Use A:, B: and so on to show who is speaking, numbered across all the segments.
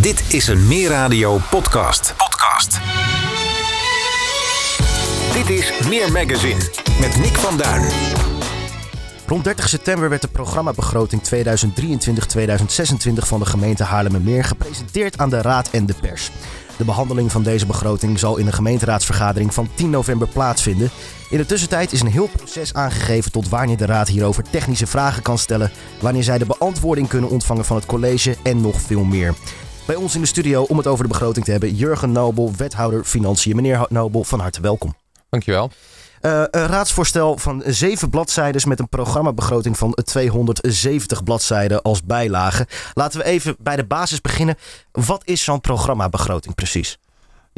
A: Dit is een Meer Radio podcast. Podcast. Dit is Meer Magazine met Nick van Duin.
B: Rond 30 september werd de programmabegroting 2023-2026 van de gemeente Haarlemmermeer gepresenteerd aan de Raad en de pers. De behandeling van deze begroting zal in de gemeenteraadsvergadering van 10 november plaatsvinden. In de tussentijd is een heel proces aangegeven tot wanneer de Raad hierover technische vragen kan stellen, wanneer zij de beantwoording kunnen ontvangen van het college en nog veel meer. Bij ons in de studio om het over de begroting te hebben, Jurgen Nobel, wethouder Financiën. Meneer Nobel, van harte welkom.
C: Dankjewel.
B: Uh, een raadsvoorstel van zeven bladzijden met een programmabegroting van 270 bladzijden als bijlage. Laten we even bij de basis beginnen. Wat is zo'n programmabegroting precies?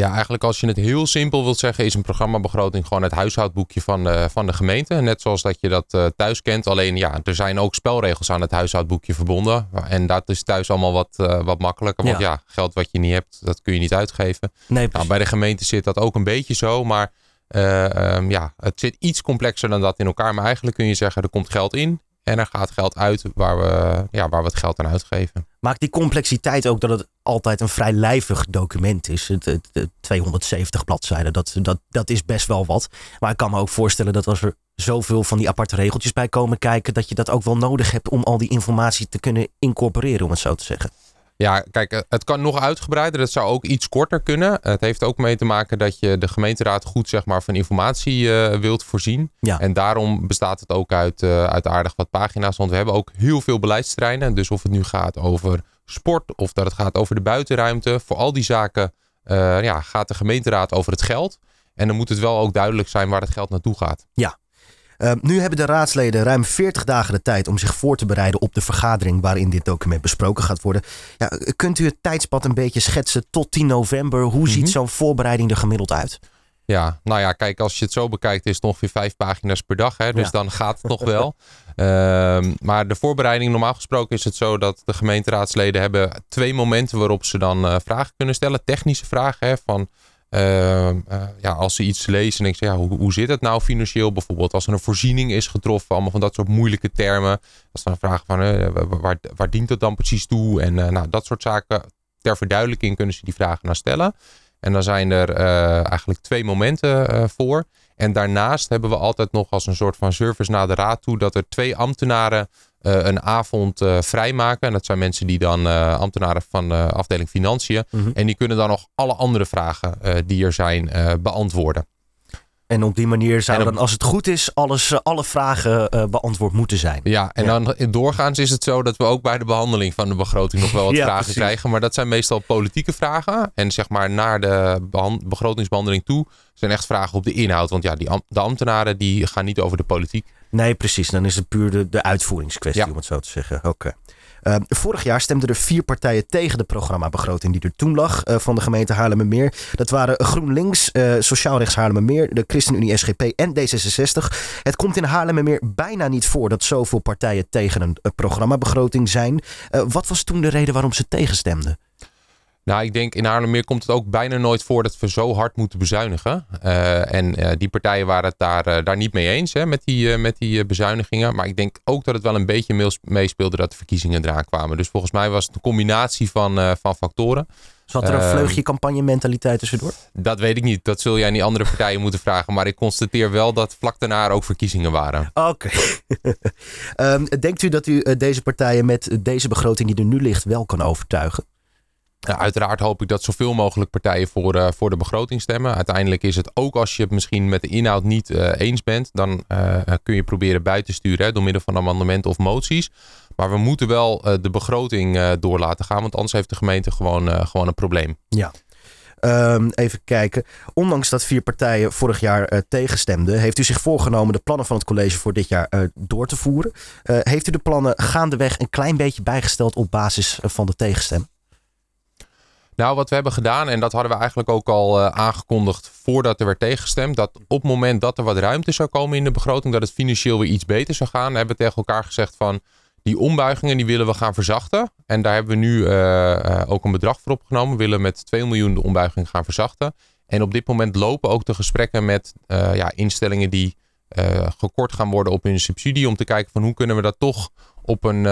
C: Ja, eigenlijk als je het heel simpel wilt zeggen, is een programmabegroting gewoon het huishoudboekje van de, van de gemeente. Net zoals dat je dat uh, thuis kent. Alleen ja, er zijn ook spelregels aan het huishoudboekje verbonden. En dat is thuis allemaal wat, uh, wat makkelijker. Want ja. ja. geld wat je niet hebt, dat kun je niet uitgeven.
B: Nee,
C: nou, bij de gemeente zit dat ook een beetje zo. Maar uh, um, ja, het zit iets complexer dan dat in elkaar. Maar eigenlijk kun je zeggen, er komt geld in en er gaat geld uit waar we, ja, waar we het geld aan uitgeven.
B: Maakt die complexiteit ook dat het altijd een vrij lijvig document is? Het, het, het 270 bladzijden, dat, dat, dat is best wel wat. Maar ik kan me ook voorstellen dat als er zoveel van die aparte regeltjes bij komen kijken, dat je dat ook wel nodig hebt om al die informatie te kunnen incorporeren, om het zo te zeggen.
C: Ja, kijk, het kan nog uitgebreider. Het zou ook iets korter kunnen. Het heeft ook mee te maken dat je de gemeenteraad goed zeg maar, van informatie uh, wilt voorzien.
B: Ja.
C: En daarom bestaat het ook uit, uh, uit aardig wat pagina's. Want we hebben ook heel veel beleidsterreinen. Dus of het nu gaat over sport of dat het gaat over de buitenruimte. Voor al die zaken uh, ja, gaat de gemeenteraad over het geld. En dan moet het wel ook duidelijk zijn waar het geld naartoe gaat.
B: Ja, uh, nu hebben de raadsleden ruim 40 dagen de tijd om zich voor te bereiden op de vergadering waarin dit document besproken gaat worden. Ja, kunt u het tijdspad een beetje schetsen tot 10 november? Hoe mm -hmm. ziet zo'n voorbereiding er gemiddeld uit?
C: Ja, nou ja, kijk, als je het zo bekijkt, is het ongeveer vijf pagina's per dag. Hè? Dus ja. dan gaat het nog wel. uh, maar de voorbereiding, normaal gesproken is het zo dat de gemeenteraadsleden hebben twee momenten waarop ze dan uh, vragen kunnen stellen. Technische vragen hè, van uh, uh, ja, als ze iets lezen en ik ja, hoe, hoe zit het nou financieel? Bijvoorbeeld als er een voorziening is getroffen, allemaal van dat soort moeilijke termen. Als dan vragen van, uh, waar, waar dient het dan precies toe? En nou, dat soort zaken. Ter verduidelijking kunnen ze die vragen naar stellen. En dan zijn er eigenlijk twee momenten voor. En daarnaast hebben we altijd nog als een soort van service naar de raad toe... dat er twee ambtenaren uh, een avond uh, vrijmaken. En dat zijn mensen die dan uh, ambtenaren van de afdeling financiën.
B: Mhm.
C: En die kunnen dan nog alle andere vragen die er zijn beantwoorden.
B: En op die manier
C: op-
B: dan, als het goed is, alles, alle vragen eh, beantwoord moeten zijn.
C: Ja, en
B: Ja.
C: dan doorgaans is het zo dat we ook bij de behandeling van de begroting nog wel wat
B: Ja,
C: vragen
B: precies.
C: krijgen. Maar dat zijn meestal politieke vragen. En zeg maar naar de behan- begrotingsbehandeling toe zijn echt vragen op de inhoud. Want ja, die am- de ambtenaren die gaan niet over de politiek.
B: Nee, precies. Dan is het puur de, de uitvoeringskwestie,
C: Ja.
B: om het zo te zeggen. Oké. Eh, vorig jaar stemden er vier partijen tegen de programmabegroting die er toen lag eh, van de gemeente Haarlemmermeer. Dat waren GroenLinks, eh Sociaal Rechts Haarlemmermeer, de ChristenUnie SGP en D66. Het komt in Haarlemmermeer bijna niet voor dat zoveel partijen tegen een, eh, programmabegroting zijn. Wat was toen de reden waarom ze tegenstemden?
C: Nou, ik denk in Haarlemmermeer komt het ook bijna nooit voor dat we zo hard moeten bezuinigen. Eh, en eh, die partijen waren het daar, eh, daar niet mee eens hè, met die, met die bezuinigingen. Maar ik denk ook dat het wel een beetje meespeelde dat de verkiezingen eraan kwamen. Dus volgens mij was het een combinatie van, van factoren.
B: Zat er een
C: Ehm,
B: vleugje campagne mentaliteit tussendoor?
C: Dat weet ik niet. Dat zul jij aan die andere partijen moeten vragen. Maar ik constateer wel dat vlak daarna ook verkiezingen waren.
B: Oké. Ehm, denkt u dat u deze partijen met deze begroting die er nu ligt wel kan overtuigen?
C: Ja, uiteraard hoop ik dat zoveel mogelijk partijen voor, eh, voor de begroting stemmen. Uiteindelijk is het ook als je het misschien met de inhoud niet eh, eens bent, dan eh, kun je proberen bij te sturen hè, door middel van amendementen of moties. Maar we moeten wel de begroting door laten gaan, want anders heeft de gemeente gewoon, gewoon een probleem.
B: Ehm, even kijken. Ondanks dat vier partijen vorig jaar tegenstemden, heeft u zich voorgenomen de plannen van het college voor dit jaar door te voeren. Heeft u de plannen gaandeweg een klein beetje bijgesteld op basis van de tegenstem?
C: Nou, wat we hebben gedaan, en dat hadden we eigenlijk ook al eh, aangekondigd voordat er werd tegengestemd, dat op het moment dat er wat ruimte zou komen in de begroting, dat het financieel weer iets beter zou gaan, hebben we tegen elkaar gezegd van die ombuigingen die willen we gaan verzachten. En daar hebben we nu eh, eh, ook een bedrag voor opgenomen. We willen met 2 miljoen de ombuiging gaan verzachten. En op dit moment lopen ook de gesprekken met ja, instellingen die gekort gaan worden op hun subsidie. Om te kijken van hoe kunnen we dat toch op een,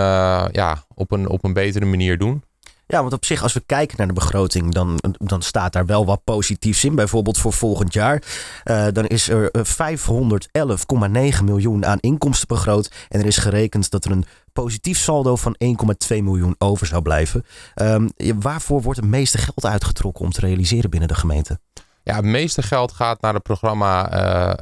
C: ja, op een, op een betere manier doen.
B: Ja, want op zich, als we kijken naar de begroting, dan, dan staat daar wel wat positiefs in. Bijvoorbeeld voor volgend jaar. Uh, dan is er 511,9 miljoen aan inkomsten begroot. En er is gerekend dat er een positief saldo van 1,2 miljoen over zou blijven. Um, waarvoor wordt het meeste geld uitgetrokken om te realiseren binnen de gemeente?
C: Ja, het meeste geld gaat naar het programma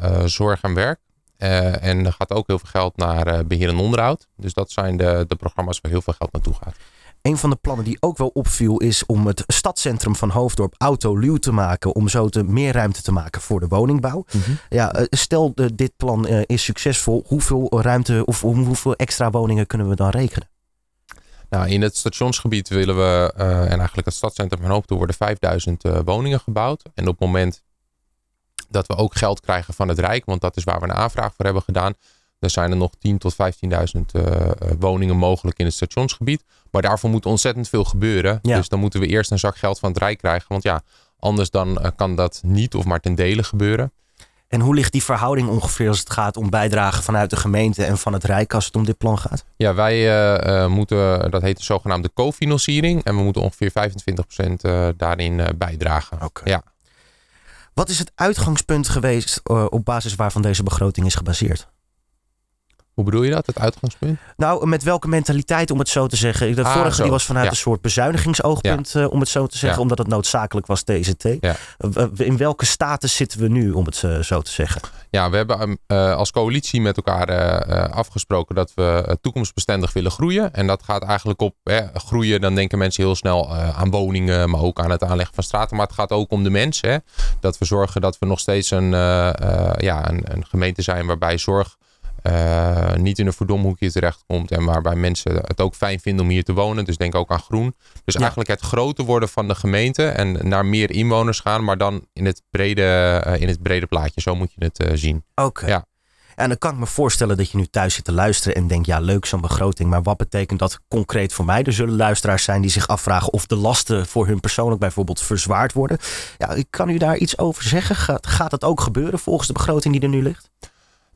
C: uh, Zorg en Werk. En er gaat ook heel veel geld naar beheer en onderhoud. Dus dat zijn de, de programma's waar heel veel geld naartoe gaat.
B: Een van de plannen die ook wel opviel is om het stadcentrum van Hoofddorp autoluw te maken. Om zo te meer ruimte te maken voor de woningbouw. Mm -hmm. ja, stel de, dit plan uh, is succesvol. Hoeveel ruimte of om hoeveel extra woningen kunnen we dan rekenen?
C: Nou, in het stationsgebied willen we, uh, en eigenlijk het stadcentrum van Hoofddorp, worden 5000 uh, woningen gebouwd. En op het moment dat we ook geld krijgen van het Rijk, want dat is waar we een aanvraag voor hebben gedaan, dan zijn er nog 10.000 tot 15.000 uh, woningen mogelijk in het stationsgebied. Maar daarvoor moet ontzettend veel gebeuren. Ja. Dus dan moeten we eerst een zak geld van het Rijk krijgen. Want ja, anders dan uh, kan dat niet of maar ten dele gebeuren.
B: En hoe ligt die verhouding ongeveer als het gaat om bijdragen vanuit de gemeente en van het Rijk als het om dit plan gaat?
C: Ja, wij uh, moeten, dat heet de zogenaamde cofinanciering. En we moeten ongeveer 25% daarin bijdragen.
B: Okay.
C: Ja.
B: Wat is het uitgangspunt geweest op basis waarvan deze begroting is gebaseerd?
C: Hoe bedoel je dat, het uitgangspunt?
B: Nou, met welke mentaliteit, om het zo te zeggen. De ah, vorige zo. die was vanuit
C: ja.
B: een soort bezuinigingsoogpunt, ja. uh, om het zo te zeggen.
C: Ja.
B: Omdat het noodzakelijk was, TZT.
C: Ja.
B: Uh, in welke status zitten we nu, om het uh, zo te zeggen?
C: Ja, we hebben als coalitie met elkaar afgesproken dat we toekomstbestendig willen groeien. En dat gaat eigenlijk op groeien. Dan denken mensen heel snel aan woningen, maar ook aan het aanleggen van straten. Maar het gaat ook om de mensen. Hè? Dat we zorgen dat we nog steeds een, ja, een, een gemeente zijn waarbij zorg... Uh, niet in een verdomhoekje terechtkomt. En waarbij mensen het ook fijn vinden om hier te wonen. Dus denk ook aan groen. Dus ja. eigenlijk het groter worden van de gemeente. En naar meer inwoners gaan. Maar dan in het brede, uh, in het brede plaatje. Zo moet je het uh, zien.
B: Oké. Okay. Ja. En dan kan ik me voorstellen dat je nu thuis zit te luisteren en denkt, ja leuk zo'n begroting, maar wat betekent dat concreet voor mij? Er zullen luisteraars zijn die zich afvragen of de lasten voor hun persoonlijk bijvoorbeeld verzwaard worden. Ja, kan u daar iets over zeggen? Gaat, gaat dat ook gebeuren volgens de begroting die er nu ligt?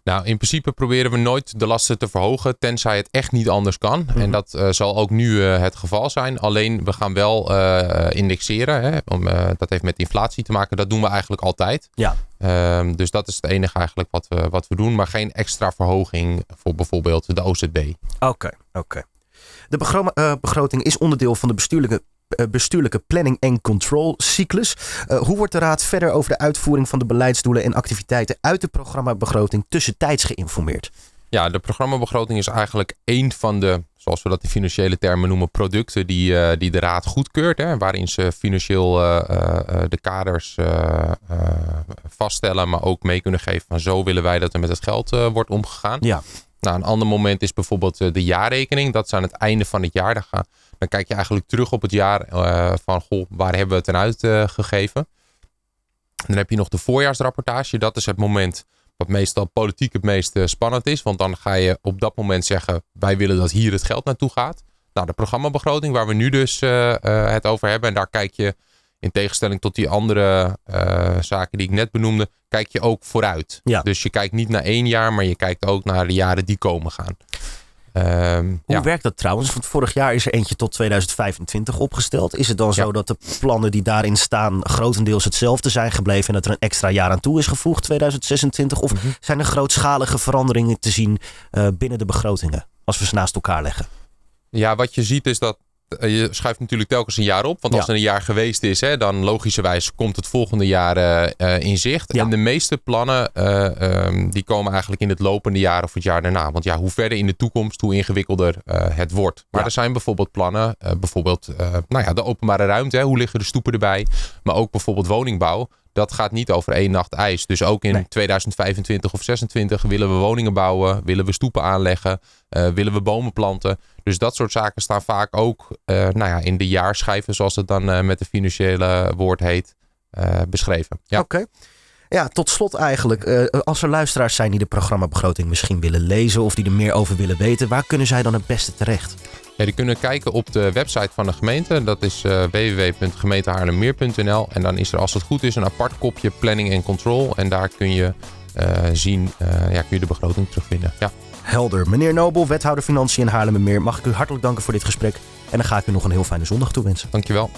C: Nou, in principe proberen we nooit de lasten te verhogen, tenzij het echt niet anders kan. Mm -hmm. En dat uh, zal ook nu uh, het geval zijn. Alleen we gaan wel uh, indexeren. Hè? Om, dat heeft met inflatie te maken. Dat doen we eigenlijk altijd.
B: Ja.
C: Um, dus dat is het enige eigenlijk wat we, wat we doen. Maar geen extra verhoging voor bijvoorbeeld de OZB.
B: Oké, okay, oké. Okay. De begroting is onderdeel van de bestuurlijke bestuurlijke planning en control cyclus. Uh, hoe wordt de Raad verder over de uitvoering van de beleidsdoelen en activiteiten uit de programmabegroting tussentijds geïnformeerd?
C: Ja, de programmabegroting is eigenlijk één van de, zoals we dat in financiële termen noemen, producten die, uh, die de Raad goedkeurt. Hè, waarin ze financieel uh, de kaders vaststellen, maar ook mee kunnen geven van zo willen wij dat er met het geld wordt omgegaan.
B: Ja.
C: Nou, een ander moment is bijvoorbeeld de jaarrekening. Dat is aan het einde van het jaar. Dan, gaan, dan kijk je eigenlijk terug op het jaar uh, van goh, waar hebben we het ten uitgegeven. Dan heb je nog de voorjaarsrapportage. Dat is het moment wat meestal politiek het meest uh, spannend is. Want dan ga je op dat moment zeggen, wij willen dat hier het geld naartoe gaat. Nou, de programmabegroting waar we nu dus het over hebben. En daar kijk je in tegenstelling tot die andere uh, zaken die ik net benoemde, kijk je ook vooruit.
B: Ja.
C: Dus je kijkt niet naar één jaar, maar je kijkt ook naar de jaren die komen gaan. Um,
B: Hoe
C: ja.
B: werkt dat trouwens? Want vorig jaar is er eentje tot 2025 opgesteld. Is het dan zo
C: Ja.
B: dat de plannen die daarin staan grotendeels hetzelfde zijn gebleven en dat er een extra jaar aan toe is gevoegd, 2026? Of
C: Mhm.
B: zijn er grootschalige veranderingen te zien uh, binnen de begrotingen als we ze naast elkaar leggen?
C: Ja, wat je ziet is dat je schuift natuurlijk telkens een jaar op. Want als
B: Ja.
C: er een jaar geweest is, hè, dan logischerwijs komt het volgende jaar uh, in zicht.
B: Ja.
C: En de meeste plannen uh, um, die komen eigenlijk in het lopende jaar of het jaar daarna. Want ja, hoe verder in de toekomst, hoe ingewikkelder uh, het wordt. Maar
B: Ja.
C: er zijn bijvoorbeeld plannen, bijvoorbeeld nou ja, de openbare ruimte. Hè, hoe liggen de stoepen erbij? Maar ook bijvoorbeeld woningbouw. Dat gaat niet over één nacht ijs. Dus ook in
B: Nee.
C: 2025 of 26 willen we woningen bouwen, willen we stoepen aanleggen, uh, willen we bomen planten. Dus dat soort zaken staan vaak ook uh, nou ja, in de jaarschijven, zoals het dan uh, met de financiële woord heet, beschreven. Ja.
B: Oké. Okay. Ja, tot slot eigenlijk. Als er luisteraars zijn die de programmabegroting misschien willen lezen of die er meer over willen weten, waar kunnen zij dan het beste terecht?
C: Ja, die kunnen kijken op de website van de gemeente. Dat is uh, www.gemeentehaarlemmeer.nl. En dan is er, als het goed is, een apart kopje planning en control. En daar kun je uh, zien, uh, ja, kun je de begroting terugvinden. Ja.
B: Helder. Meneer Nobel, wethouder Financiën in Haarlemmermeer. Mag ik u hartelijk danken voor dit gesprek? En dan ga ik u nog een heel fijne zondag toewensen.
C: Dankjewel.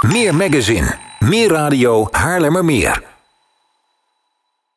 A: Meer magazine, meer radio, Haarlemmermeer.